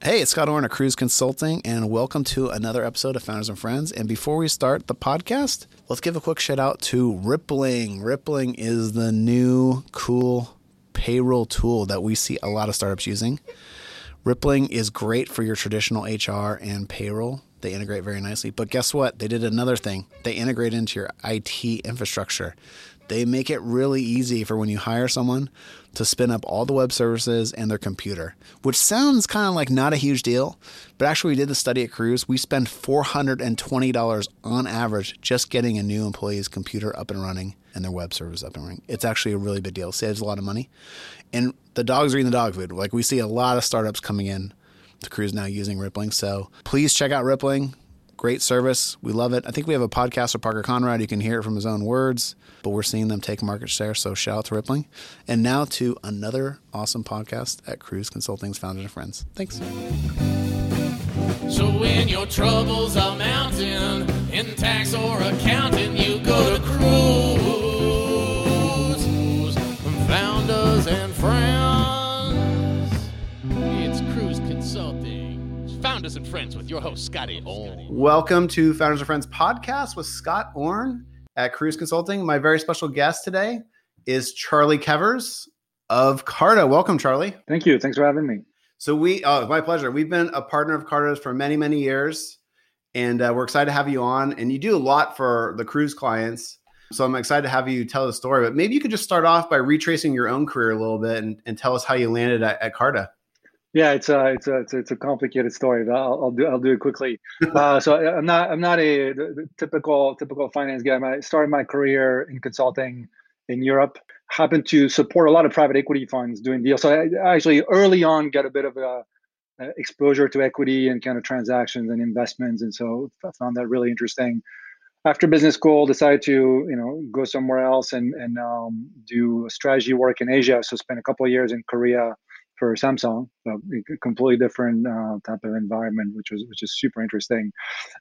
Hey, it's Scott Orn of Kruze Consulting, and welcome to another episode of Founders and Friends. And before we start the podcast, let's give a quick shout out to Rippling. Rippling is the new cool payroll tool that we see a lot of startups using. Rippling is great for your traditional HR and payroll. They integrate very nicely. But guess what? They did another thing. They integrate into your IT infrastructure. They make it really easy for when you hire someone to spin up all the web services and their computer, which sounds kind of like not a huge deal. But actually, we did the study at Kruze. We spend $420 on average just getting a new employee's computer up and running and their web service up and running. It's actually a really big deal. It saves a lot of money. And the dogs are eating the dog food. Like we see a lot of startups coming in to Kruze now using Rippling. So please check out Rippling. Great service. We love it. I think we have a podcast with Parker Conrad. You can hear it from his own words, but we're seeing them take market share. So shout out to Rippling. And now to another awesome podcast at Kruze Consulting's Founders and Friends. Thanks. So when your troubles are mounting in tax or accounting, you go to Kruze. Founders and friends. Founders and friends with your host Scotty Orn. Welcome to Founders and Friends podcast with Scott Orn at Kruze Consulting. My very special guest today is Charly Kevers of Carta. Welcome, Charlie. Thank you. Thanks for having me. So we, oh, it's my pleasure. We've been a partner of Carta's for many, many years, and uh, we're excited to have you on. And you do a lot for the Kruze clients, so I'm excited to have you tell the story. But maybe you could just start off by retracing your own career a little bit and, and tell us how you landed at, at Carta. Yeah, it's a it's a it's a, complicated story, but I'll, I'll do I'll do it quickly. Uh, so I'm not I'm not a typical typical finance guy. I started my career in consulting in Europe. Happened to support a lot of private equity funds doing deals. So I actually early on got a bit of a, a exposure to equity and kind of transactions and investments, and so I found that really interesting. After business school, decided to you know go somewhere else and and um, do strategy work in Asia. So spent a couple of years in Korea for Samsung, so a completely different uh, type of environment, which was which is super interesting.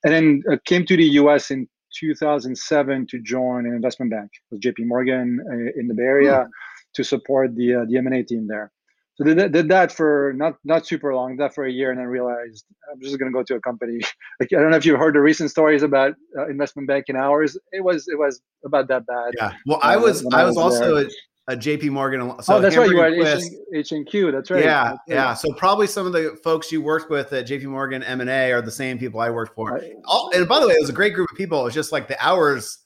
And then uh, came to the U.S. in 2007 to join an investment bank, it was J.P. Morgan uh, in the Bay Area, Hmm. to support the uh, the M&A team there. So did that, did that for not not super long, that for a year, and then realized I'm just going to go to a company. Like I don't know if you've heard the recent stories about uh, investment banking hours. It was it was about that bad. Yeah. Well, I Uh, was when I I was was also. A, JP Morgan. So oh, that's right. You were at H and Q. That's right. Yeah, That's right. yeah. So probably some of the folks you worked with at JP Morgan M and A are the same people I worked for. All, and by the way, it was a great group of people. It's just like the hours.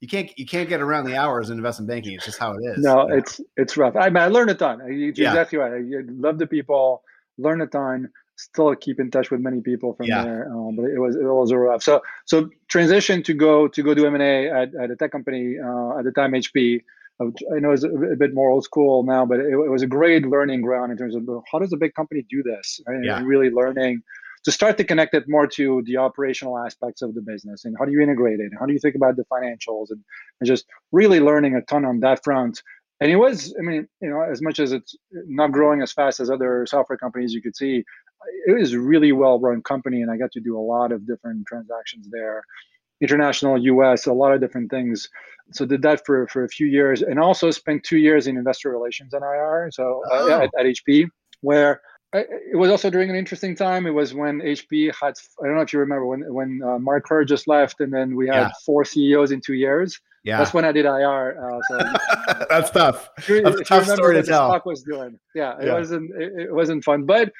You can't you can't get around the hours in investment banking. It's just how it is. No, Yeah. it's it's rough. I mean, I learned a ton. You're Yeah. exactly right. I love the people, learn a ton. Still keep in touch with many people from Yeah. there, um, but it was it was rough. So so transition to go to go do M and A at, at a tech company uh, at the time HP. I know it's a, bit more old school now, but it, it was a great learning ground in terms of how does a big company do this? And- Yeah. really learning to start to connect it more to the operational aspects of the business and how do you integrate it, how do you think about the financials, and, and just really learning a ton on that front and it was i mean you know as much as it's not growing as fast as other software companies you could see it was a really well run company and i got to do a lot of different transactions there international us a lot of different things so did that for for a few years and also spent two years in investor relations and ir so uh, Oh. at, at hp where I- it was also during an interesting time. It was when HP had, I don't know if you remember, when when uh, Mark Hurd just left, and then we had Yeah. four CEOs in two years. yeah. That's when I did IR. Uh, so That's tough. you, That's a tough story to tell. stock was doing. Yeah, it Yeah. wasn't it, it wasn't fun. But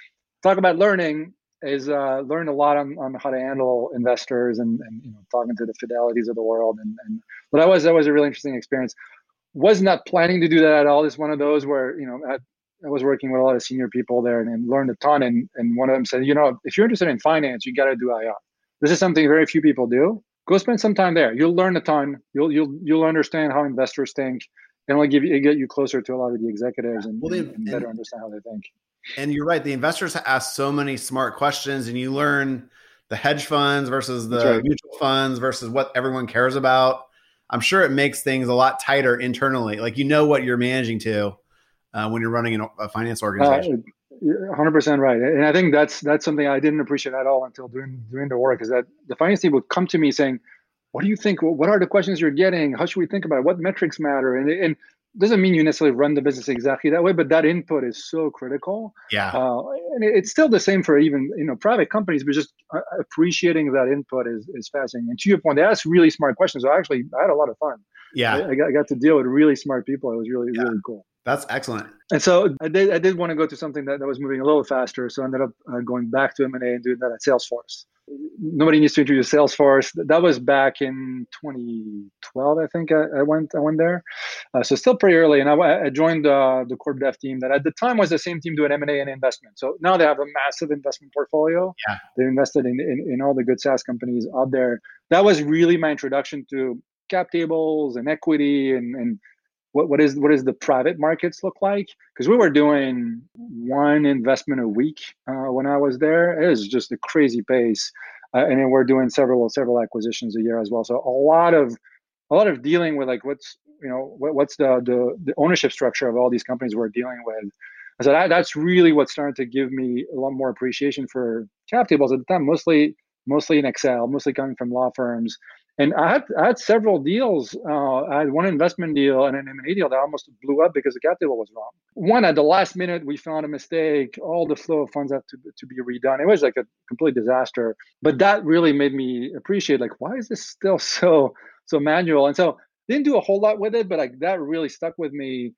talk about learning is uh, learned a lot on, on how to handle investors and, and you know talking to the fidelities of the world and, and but that was that was a really interesting experience. Was not planning to do that at all. It's one of those where you know I, I was working with a lot of senior people there and, and learned a ton. And and one of them said, you know, if you're interested in finance, you got to do IR. This is something very few people do. Go spend some time there. You'll learn a ton. You'll you'll you'll understand how investors think and it'll give you get you closer to a lot of the executives and, Well, they- and better and- understand how they think. And you're right. The investors ask so many smart questions, and you learn the hedge funds versus the right. mutual funds versus what everyone cares about. I'm sure it makes things a lot tighter internally. Like you know what you're managing to uh, when you're running an, a finance organization. Uh, Hundred percent right, and I think that's that's something I didn't appreciate at all until doing doing the work. Is that the finance team would come to me saying, "What do you think? What are the questions you're getting? How should we think about it? What metrics matter?" And and doesn't mean you necessarily run the business exactly that way, but that input is so critical. Yeah. Uh, and it's still the same for even you know private companies, but just uh, appreciating that input is is fascinating. And to your point, they ask really smart questions. I actually I had a lot of fun. Yeah. I, I, got, I got to deal with really smart people. It was really yeah. really cool. That's excellent. And so I did I did want to go to something that, that was moving a little faster. So I ended up uh, going back to M and A and doing that at Salesforce nobody needs to introduce Salesforce. That was back in 2012, I think. I, I went I went there, uh, so still pretty early. And I, I joined uh, the corp dev team that at the time was the same team doing M and A and investment. So now they have a massive investment portfolio. Yeah, they invested in, in in all the good SaaS companies out there. That was really my introduction to cap tables and equity and and what, what is what does the private markets look like? Because we were doing one investment a week uh, when I was there. It was just a crazy pace, uh, and then we're doing several several acquisitions a year as well. So a lot of a lot of dealing with like what's you know what, what's the, the the ownership structure of all these companies we're dealing with. So that, that's really what started to give me a lot more appreciation for cap tables at the time, mostly mostly in Excel, mostly coming from law firms and I had I had several deals. Uh, I had one investment deal and an M&A deal that almost blew up because the cap table was wrong. One at the last minute, we found a mistake. All the flow of funds had to, to be redone. It was like a complete disaster. But that really made me appreciate like why is this still so so manual? And so didn't do a whole lot with it, but like that really stuck with me.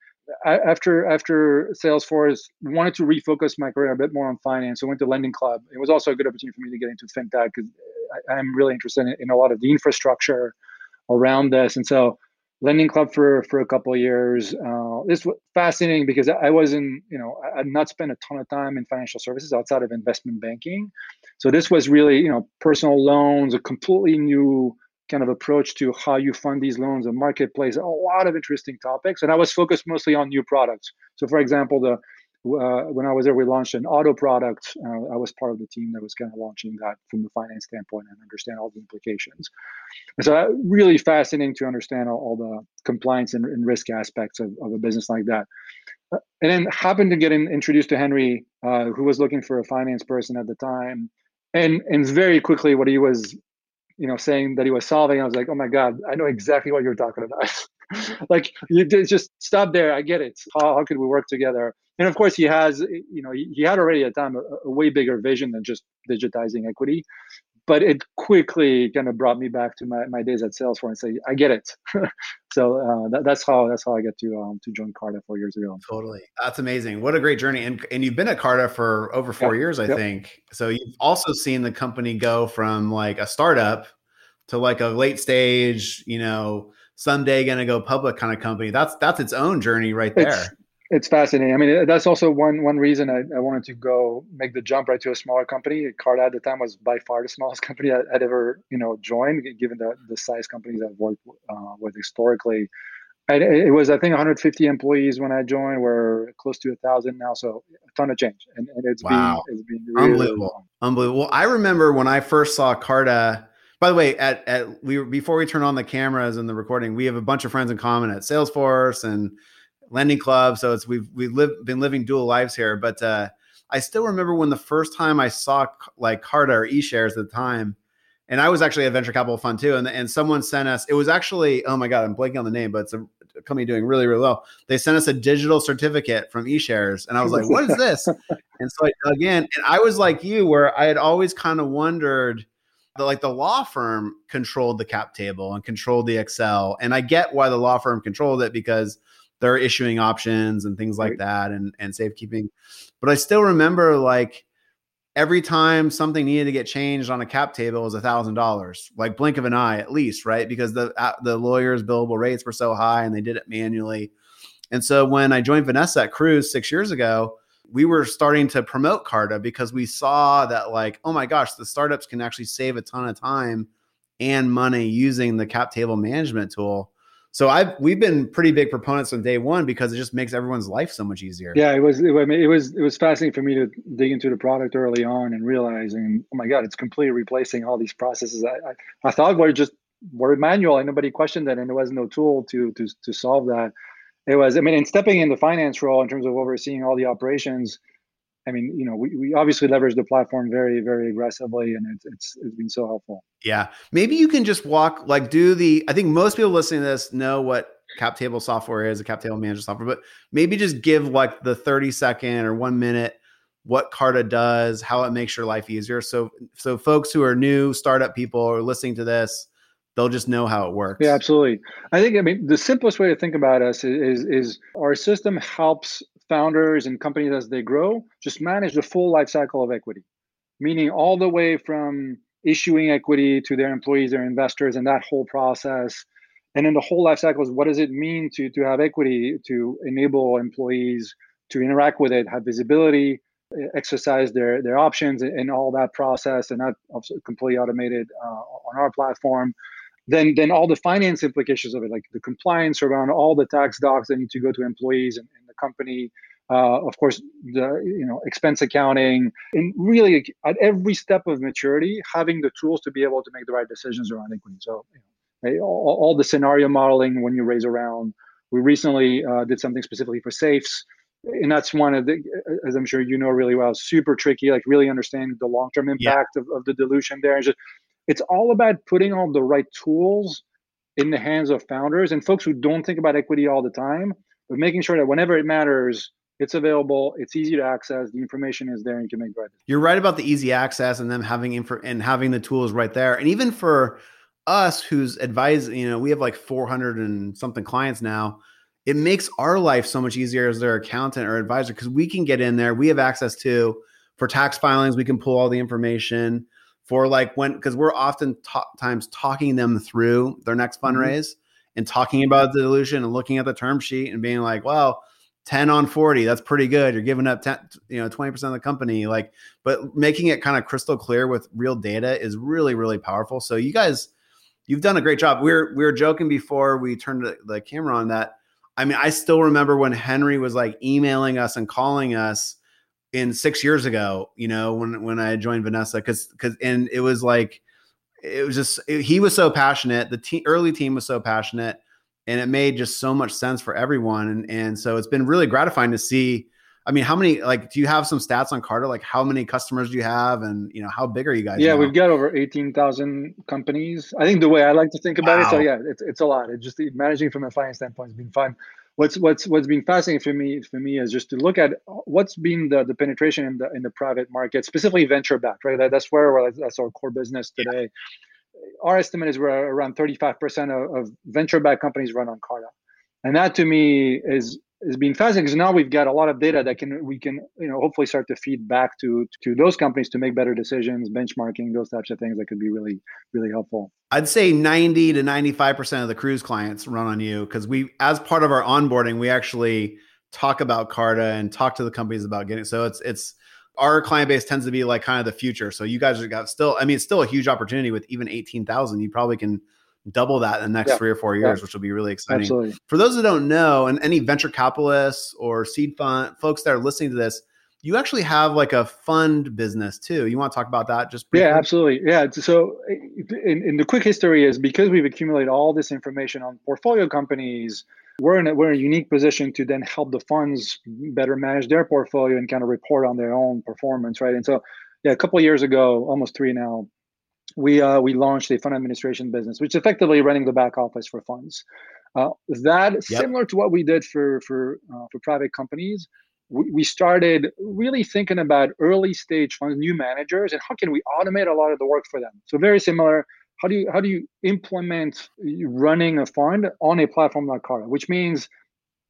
After after Salesforce, wanted to refocus my career a bit more on finance. I went to Lending Club. It was also a good opportunity for me to get into fintech because I, am really interested in, in, a lot of the infrastructure around this. And so, Lending Club for for a couple years. Uh, this was fascinating because I wasn't, you know, I had not spent a ton of time in financial services outside of investment banking. So this was really, you know, personal loans, a completely new kind of approach to how you fund these loans, a marketplace, a lot of interesting topics. And I was focused mostly on new products. So, for example, the uh, when I was there, we launched an auto product. Uh, I was part of the team that was kind of launching that from the finance standpoint and understand all the implications. And so, uh, really fascinating to understand all, all the compliance and, and, risk aspects of, of a business like that. Uh, and then happened to get in, introduced to Henry, uh, who was looking for a finance person at the time. And, and very quickly, what he was you know, saying that he was solving, I was like, oh my God, I know exactly what you're talking about. like you just stop there. I get it. How, how could we work together? And of course, he has, you know, he, he had already at the time a, a, way bigger vision than just digitizing equity. But it quickly kind of brought me back to my, my days at Salesforce and say, I get it. so uh, that, that's how that's how I get to um, to join Carta four years ago. Totally, that's amazing. What a great journey, and and you've been at Carta for over four years, I yep. think. So you've also seen the company go from like a startup to like a late stage, you know, someday going to go public kind of company. That's that's its own journey right there. It's, it's fascinating. I mean, that's also one one reason I, I, wanted to go make the jump right to a smaller company. Carta at the time was by far the smallest company I, would ever you know joined, given the the size companies I've worked uh, with historically. I, it was I think 150 employees when I joined. We're close to a thousand now, so a ton of change, and, and it's wow. been it's been really unbelievable, unbelievable. I remember when I first saw Carta by the way, at at we before we turn on the cameras and the recording, we have a bunch of friends in common at Salesforce and Lending Club. So it's we've we've live, been living dual lives here. But uh, I still remember when the first time I saw like Carta or eShares at the time, and I was actually a venture capital fund too. And and someone sent us. It was actually oh my god, I'm blanking on the name, but it's a company doing really really well. They sent us a digital certificate from eShares, and I was like, what is this? and so I dug in, and I was like you, where I had always kind of wondered the, like the law firm controlled the cap table and controlled the Excel. And I get why the law firm controlled it because they're issuing options and things like right. that and, and safekeeping. But I still remember like every time something needed to get changed on a cap table was a thousand dollars, like blink of an eye at least, right? Because the uh, the lawyers' billable rates were so high and they did it manually. And so when I joined Vanessa at Kruze six years ago, we were starting to promote Carta because we saw that like, oh my gosh, the startups can actually save a ton of time and money using the cap table management tool. So I've we've been pretty big proponents from day one because it just makes everyone's life so much easier. Yeah, it was it, it was it was fascinating for me to dig into the product early on and realizing, oh my god, it's completely replacing all these processes. I I, I thought were just were manual and nobody questioned that, and there was no tool to to to solve that it was i mean in stepping in the finance role in terms of overseeing all the operations i mean you know we, we obviously leverage the platform very very aggressively and it's, it's it's been so helpful yeah maybe you can just walk like do the i think most people listening to this know what cap table software is, a cap table management software, but maybe just give like the 30 second or one minute what Carta does, how it makes your life easier. So so folks who are new startup people are listening to this, they'll just know how it works. Yeah, absolutely. I think I mean the simplest way to think about us is, is our system helps founders and companies as they grow just manage the full life cycle of equity, meaning all the way from issuing equity to their employees, their investors, and that whole process. And then the whole life cycle is what does it mean to to have equity to enable employees to interact with it, have visibility, exercise their their options and all that process, and that completely automated uh, on our platform. Then then all the finance implications of it, like the compliance around all the tax docs that need to go to employees and the company. Uh, of course, the you know expense accounting, and really at every step of maturity, having the tools to be able to make the right decisions around equity. So, you know, all, all the scenario modeling when you raise around. We recently uh, did something specifically for safes and that's one of the as i'm sure you know really well super tricky like really understanding the long-term impact yeah. of, of the dilution there just, it's all about putting all the right tools in the hands of founders and folks who don't think about equity all the time but making sure that whenever it matters it's available it's easy to access the information is there and you can make the right decision. you're right about the easy access and them having info and having the tools right there and even for us who's advising you know we have like 400 and something clients now it makes our life so much easier as their accountant or advisor because we can get in there. We have access to for tax filings. We can pull all the information for like when because we're often times talking them through their next mm-hmm. fundraise mm-hmm. And talking about the dilution and looking at the term sheet and being like, well. 10 on 40 that's pretty good you're giving up 10 you know 20% of the company like but making it kind of crystal clear with real data is really really powerful so you guys you've done a great job we are we were joking before we turned the camera on that I mean, I still remember when Henry was like emailing us and calling us in six years ago, you know, when when I joined Vanessa, because because and it was like it was just it, he was so passionate. The te- early team was so passionate, and it made just so much sense for everyone. And and so it's been really gratifying to see. I mean, how many like do you have some stats on Carta? Like how many customers do you have, and you know how big are you guys? Yeah, now? we've got over eighteen thousand companies. I think the way I like to think about wow. it, so yeah, it's it's a lot. It's just managing from a finance standpoint has been fun. What's what's what's been fascinating for me for me is just to look at what's been the, the penetration in the in the private market, specifically venture backed. Right, that, that's where that's our core business today. Yeah. Our estimate is we're around thirty five percent of venture backed companies run on Carta, and that to me is is being fascinating because now we've got a lot of data that can we can you know hopefully start to feed back to to those companies to make better decisions benchmarking those types of things that could be really really helpful. I'd say 90 to 95% of the Kruze clients run on you because we as part of our onboarding we actually talk about carta and talk to the companies about getting so it's it's our client base tends to be like kind of the future. So you guys have got still i mean it's still a huge opportunity with even 18000 you probably can double that in the next yeah. three or four years, yeah. which will be really exciting. Absolutely. For those that don't know, and any venture capitalists or seed fund folks that are listening to this, you actually have like a fund business too. You want to talk about that just briefly? Yeah, absolutely. Yeah. So in, in the quick history is because we've accumulated all this information on portfolio companies, we're in a, we're in a unique position to then help the funds better manage their portfolio and kind of report on their own performance, right? And so, yeah, a couple years ago, almost three now, we uh, we launched a fund administration business, which is effectively running the back office for funds. Uh, that yep. similar to what we did for for uh, for private companies. We, we started really thinking about early stage funds, new managers, and how can we automate a lot of the work for them. So very similar. How do you how do you implement running a fund on a platform like Carta, which means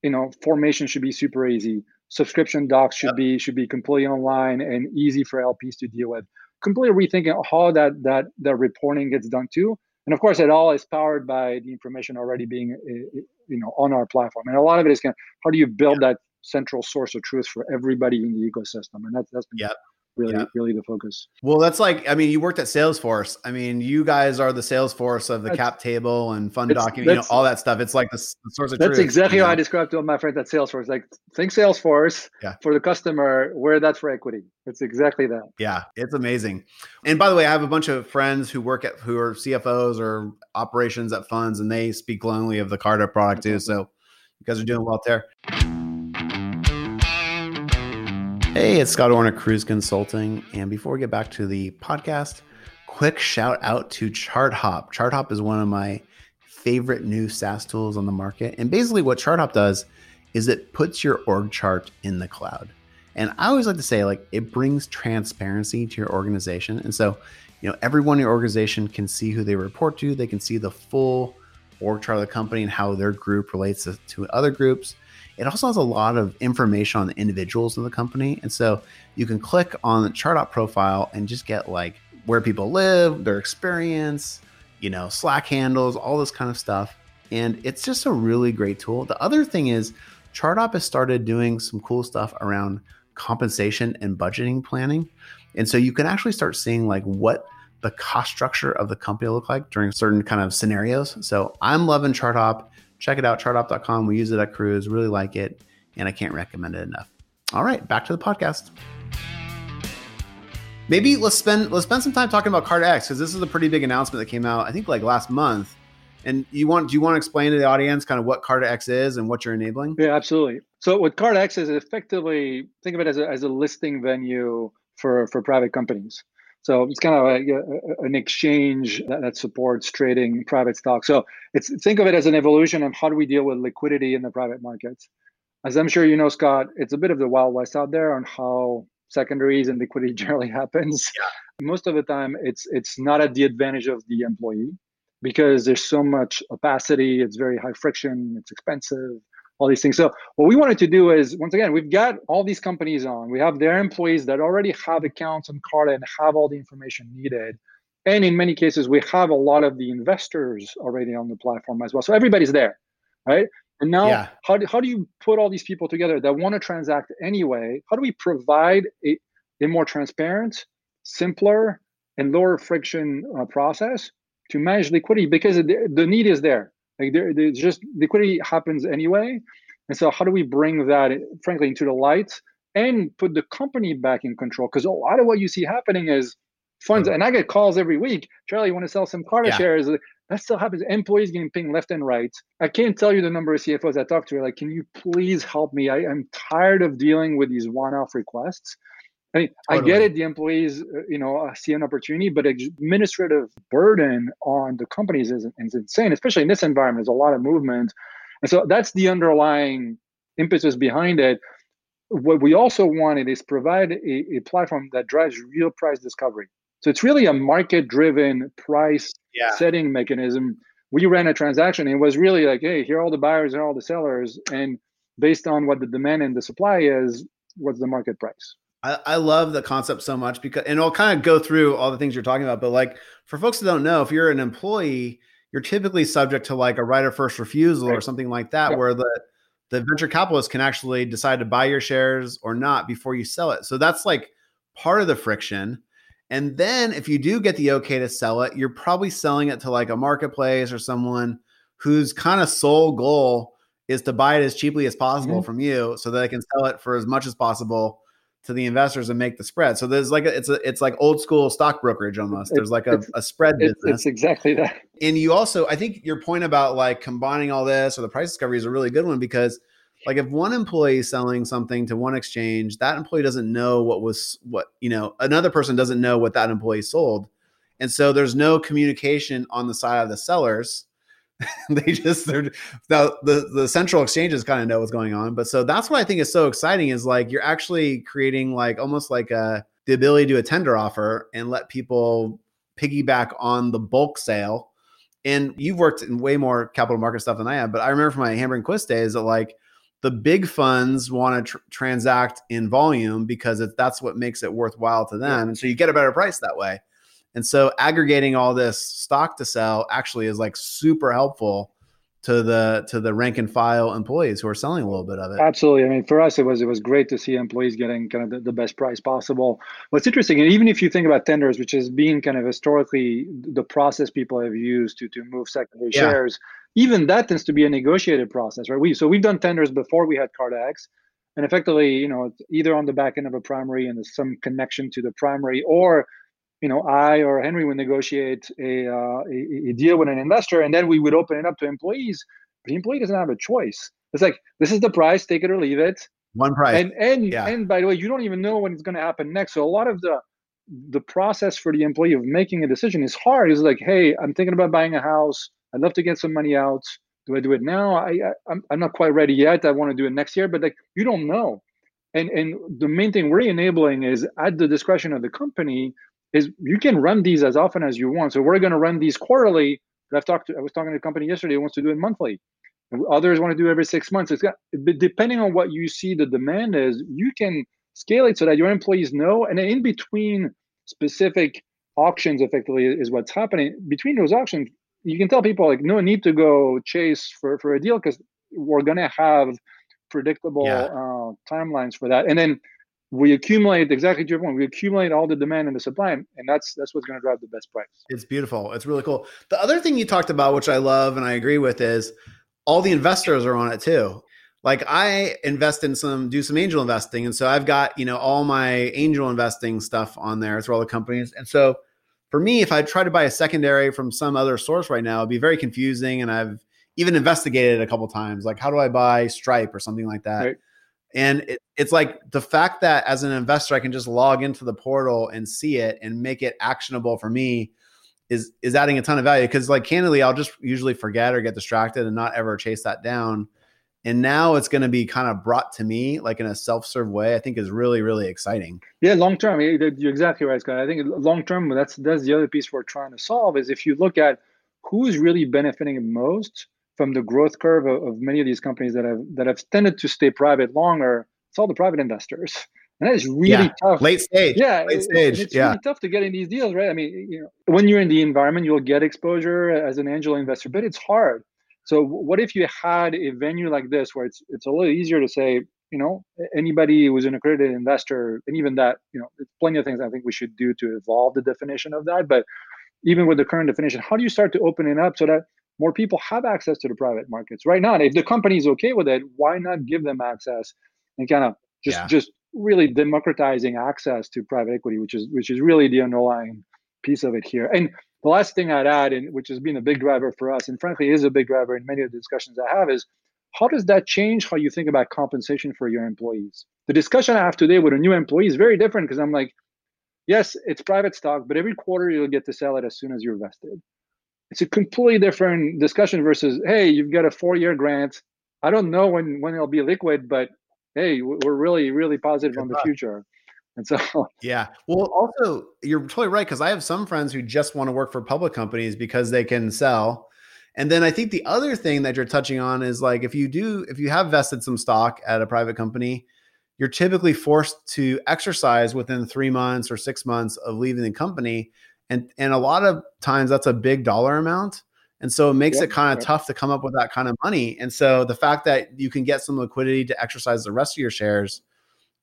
you know formation should be super easy subscription docs should yep. be should be completely online and easy for lps to deal with completely rethinking how that that that reporting gets done too. And of course, it all is powered by the information already being eh, eh, you know on our platform. And a lot of it is kind of how do you build yeah. that central source of truth for everybody in the ecosystem? And that's that's been yep really yeah. really the focus. Well that's like i mean you worked at salesforce. I mean you guys are the salesforce of the that's, cap table and fund document you know all that stuff. It's like the, the source of that's truth, exactly how know? i described to my friends at salesforce like think salesforce yeah. for the customer where that's for equity. It's exactly that. Yeah it's amazing. And by the way i have a bunch of friends who work at who are cfos or operations at funds and they speak glowingly of the carta product too so you guys are doing well there Hey, it's Scott Orner, Kruze Consulting. And before we get back to the podcast, quick shout out to ChartHop. ChartHop is one of my favorite new SaaS tools on the market. And basically, what ChartHop does is it puts your org chart in the cloud. And I always like to say, like, it brings transparency to your organization. And so, you know, everyone in your organization can see who they report to. They can see the full org chart of the company and how their group relates to, to other groups. It also has a lot of information on the individuals in the company. And so you can click on the ChartHop profile and just get like where people live, their experience, you know, Slack handles, all this kind of stuff. And it's just a really great tool. The other thing is, ChartHop has started doing some cool stuff around compensation and budgeting planning. And so you can actually start seeing like what the cost structure of the company look like during certain kind of scenarios. So I'm loving ChartHop. Check it out, charthop.com. We use it at Kruze, really like it, and I can't recommend it enough. All right, back to the podcast. Maybe let's spend let's spend some time talking about CartaX because this is a pretty big announcement that came out, I think like last month. And you want do you want to explain to the audience kind of what CartaX is and what you're enabling? Yeah, absolutely. So what CartaX is effectively think of it as a, as a listing venue for for private companies. So it's kind of a, a, an exchange that, that, supports trading private stocks. So it's think of it as an evolution of how do we deal with liquidity in the private markets. As I'm sure you know, Scott, it's a bit of the wild west out there on how secondaries and liquidity generally happens. Yeah. Most of the time, it's it's not at the advantage of the employee because there's so much opacity. It's very high friction. It's expensive all these things. So what we wanted to do is once again, we've got all these companies on. We have their employees that already have accounts on Carta and have all the information needed. And in many cases, we have a lot of the investors already on the platform as well. So everybody's there, right? And now, yeah. how, do, how do you put all these people together that want to transact anyway? How do we provide a, a more transparent, simpler, and lower friction uh, process to manage liquidity? Because the, the need is there. Like there, there's just liquidity happens anyway. And so how do we bring that, frankly, into the light and put the company back in control? Because a lot of what you see happening is funds, mm-hmm. and I get calls every week. Charly, you want to sell some Carta yeah. shares? That still happens. Employees getting pinged left and right. I can't tell you the number of CFOs I talk to. Like, can you please help me? I, am tired of dealing with these one-off requests. I mean, totally. I get it. The employees, uh, you know, uh, see an opportunity, but administrative burden on the companies is, is insane, especially in this environment. There's a lot of movement, and so that's the underlying impetus behind it. What we also wanted is provide a, a platform that drives real price discovery. So it's really a market-driven price yeah. setting mechanism. We ran a transaction. It was really like, hey, here are all the buyers and all the sellers, and based on what the demand and the supply is, what's the market price? I, I love the concept so much because, and I'll kind of go through all the things you're talking about. But like for folks that don't know, if you're an employee, you're typically subject to like a right of first refusal right. or something like that, yeah. where the the venture capitalist can actually decide to buy your shares or not before you sell it. So that's like part of the friction. And then if you do get the okay to sell it, you're probably selling it to like a marketplace or someone whose kind of sole goal is to buy it as cheaply as possible mm-hmm. from you so that they can sell it for as much as possible to the investors and make the spread. So there's like a, it's a it's like old school stock brokerage almost. There's like a, a spread it's, business. It's exactly that. And you also, I think your point about like combining all this or the price discovery is a really good one because like if one employee is selling something to one exchange, that employee doesn't know what was what you know another person doesn't know what that employee sold, and so there's no communication on the side of the sellers they just they're now the the central exchanges kind of know what's going on but so that's what i think is so exciting is like you're actually creating like almost like a the ability to do a tender offer and let people piggyback on the bulk sale. And you've worked in way more capital market stuff than i have but i remember from my Hambrecht and Quist days that like the big funds want to tr- transact in volume because it, that's what makes it worthwhile to them. And so you get a better price that way and so aggregating all this stock to sell actually is like super helpful to the to the rank and file employees who are selling a little bit of it. Absolutely. I mean, for us, it was it was great to see employees getting kind of the, the best price possible. What's interesting, and even if you think about tenders, which has been kind of historically the process people have used to to move secondary yeah. shares, even that tends to be a negotiated process, right? We so we've done tenders before we had CartaX, and effectively, you know, either on the back end of a primary and there's some connection to the primary, or you know, I or Henry would negotiate a, uh, a, a, deal with an investor, and then we would open it up to employees. But the employee doesn't have a choice. It's like this is the price, take it or leave it. One price. And and yeah. and by the way, you don't even know when it's going to happen next. So a lot of the the process for the employee of making a decision is hard. It's like, hey, I'm thinking about buying a house. I'd love to get some money out. Do I do it now? I, I I'm, I'm not quite ready yet. I want to do it next year, but like you don't know. And and the main thing we're enabling is at the discretion of the company is you can run these as often as you want. So we're going to run these quarterly. But I've talked to, I was talking to a company yesterday who wants to do it monthly. Others want to do every six months. It's got, depending on what you see the demand is, you can scale it so that your employees know. And in between specific auctions, effectively, is what's happening. Between those auctions, you can tell people like no need to go chase for, for a deal because we're going to have predictable yeah. uh, timelines for that. And then we accumulate exactly to your point. We accumulate all the demand and the supply, and that's that's what's going to drive the best price. It's beautiful. It's really cool. The other thing you talked about, which I love and I agree with, is all the investors are on it too. Like I invest in some, do some angel investing, and so I've got you know all my angel investing stuff on there through all the companies. And so for me, if I try to buy a secondary from some other source right now, it'd be very confusing. And I've even investigated it a couple times, like how do I buy Stripe or something like that. Right. And it, it's like the fact that as an investor, I can just log into the portal and see it and make it actionable for me is is adding a ton of value. Because like candidly i'll just usually forget or get distracted and not ever chase that down. And now it's going to be kind of brought to me like in a self-serve way i think is really really exciting. Yeah long term you're exactly right scott. I think long term that's that's the other piece we're trying to solve is if you look at who's really benefiting most from the growth curve of, of many of these companies that have that have tended to stay private longer it's all the private investors and that is really yeah. tough. Late stage. Yeah, late stage. It's yeah. really tough to get in these deals, right? I mean, you know, when you're in the environment, you'll get exposure as an angel investor, but it's hard. So, what if you had a venue like this where it's it's a little easier to say, you know, anybody who's an accredited investor, and even that, you know, there's plenty of things I think we should do to evolve the definition of that. But even with the current definition, how do you start to open it up so that more people have access to the private markets right now? And if the company is okay with it, why not give them access and kind of just yeah. just really democratizing access to private equity, which is which is really the underlying piece of it here. And the last thing I'd add, and which has been a big driver for us, and frankly is a big driver in many of the discussions I have, is how does that change how you think about compensation for your employees? The discussion I have today with a new employee is very different because I'm like, yes, it's private stock, but every quarter you'll get to sell it as soon as you're vested. It's a completely different discussion versus, hey, you've got a four-year grant. I don't know when when it'll be liquid, but hey, we're really, really positive Good on the future. And so, yeah. Well, also, you're totally right because I have some friends who just want to work for public companies because they can sell. And then I think the other thing that you're touching on is like if you do, if you have vested some stock at a private company, you're typically forced to exercise within three months or six months of leaving the company. And and a lot of times that's a big dollar amount. And so it makes it kind of tough to come up with that kind of money. And so the fact that you can get some liquidity to exercise the rest of your shares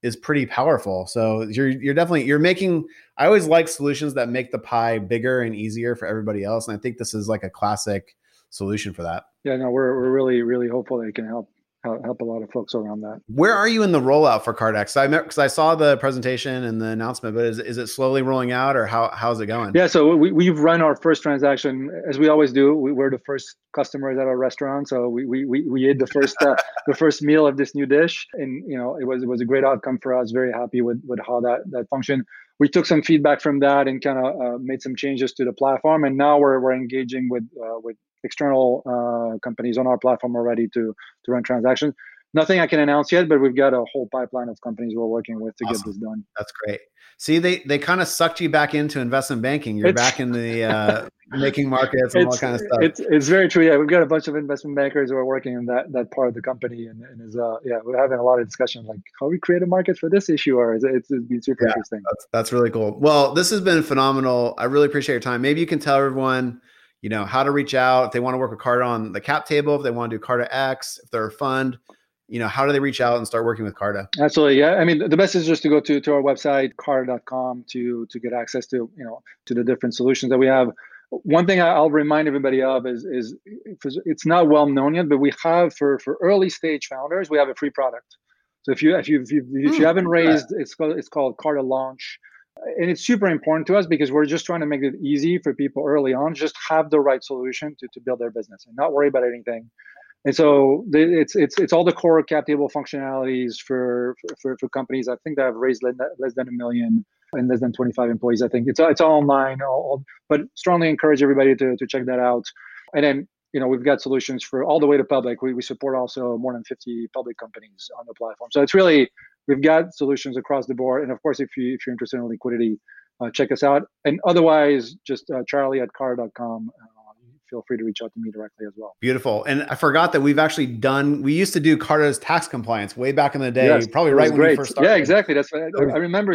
is pretty powerful. So you're you're definitely you're making I always like solutions that make the pie bigger and easier for everybody else. And I think this is like a classic solution for that. Yeah, no, we're we're really, really hopeful that it can help help a lot of folks around that. Where are you in the rollout for CartaX? I because I saw the presentation and the announcement, but is, is it slowly rolling out or how how's it going? Yeah, so we we've run our first transaction as we always do. We were the first customers at our restaurant, so we we we, we ate the first uh, the first meal of this new dish, and you know it was it was a great outcome for us. Very happy with with how that that functioned. We took some feedback from that and kind of uh, made some changes to the platform, and now we're we're engaging with uh, with external uh, companies on our platform already to to run transactions. Nothing I can announce yet, but we've got a whole pipeline of companies we're working with to awesome. get this done. That's great. See, they they kind of sucked you back into investment banking. You're it's, back in the uh, making markets and all kind of stuff. It's, it's very true. Yeah, we've got a bunch of investment bankers who are working in that that part of the company, and, and is uh yeah, we're having a lot of discussion like how we create a market for this issue, or is it, it's, it's been super yeah, interesting. That's, that's really cool. Well, this has been phenomenal. I really appreciate your time. Maybe you can tell everyone you know, how to reach out if they want to work with Carta on the cap table, if they want to do Carta X, if they're a fund, you know, how do they reach out and start working with Carta? Absolutely. Yeah. I mean, the best is just to go to, to our website, carta.com to, to get access to, you know, to the different solutions that we have. One thing I'll remind everybody of is, is it's not well known yet, but we have for, for early stage founders, we have a free product. So if you, if you, if you, if you hmm, haven't raised, it's called, it's called Carta Launch and it's super important to us because we're just trying to make it easy for people early on just have the right solution to, to build their business and not worry about anything and so it's it's it's all the core cap table functionalities for for, for companies i think that have raised less than a million and less than 25 employees i think it's, it's all online all, but strongly encourage everybody to, to check that out and then you know we've got solutions for all the way to public. We we support also more than 50 public companies on the platform. So it's really we've got solutions across the board. And of course, if you if you're interested in liquidity, uh, check us out. And otherwise, just uh, Charly at carta.com. Uh, feel free to reach out to me directly as well. Beautiful. And I forgot that we've actually done. We used to do Carta's tax compliance way back in the day. Yes, probably right when great. we first started. Yeah, exactly. That's what I, I remember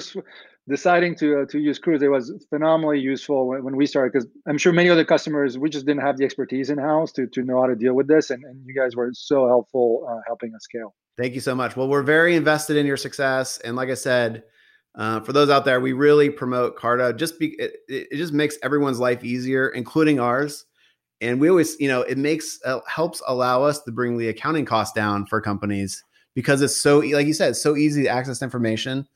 deciding to uh, to use Kruze. It was phenomenally useful when, when we started because I'm sure many other customers we just didn't have the expertise in house to to know how to deal with this, and, and you guys were so helpful uh, helping us scale. Thank you so much. Well, we're very invested in your success, and like I said. Uh, for those out there, we really promote Carta. Just be, it, it just makes everyone's life easier, including ours. And we always you know it makes uh, helps allow us to bring the accounting costs down for companies because it's so like you said so easy to access information.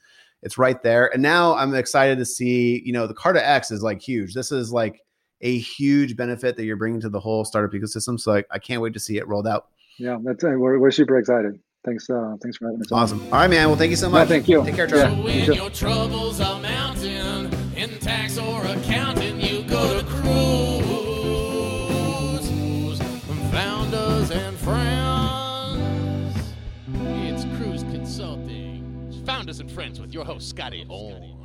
It's right there. And now i'm excited to see you know the carta x is like huge. This is like a huge benefit that you're bringing to the whole startup ecosystem. So like, i can't wait to see it rolled out. Yeah that's we're, we're super excited thanks uh thanks for having us awesome all right man well thank you so much no, thank you take care Charly. Yeah, so when your troubles are mounting in tax or accounting you go to Kruze and friends. It's Kruze Consulting. Founders and friends with your host, Scotty Orn.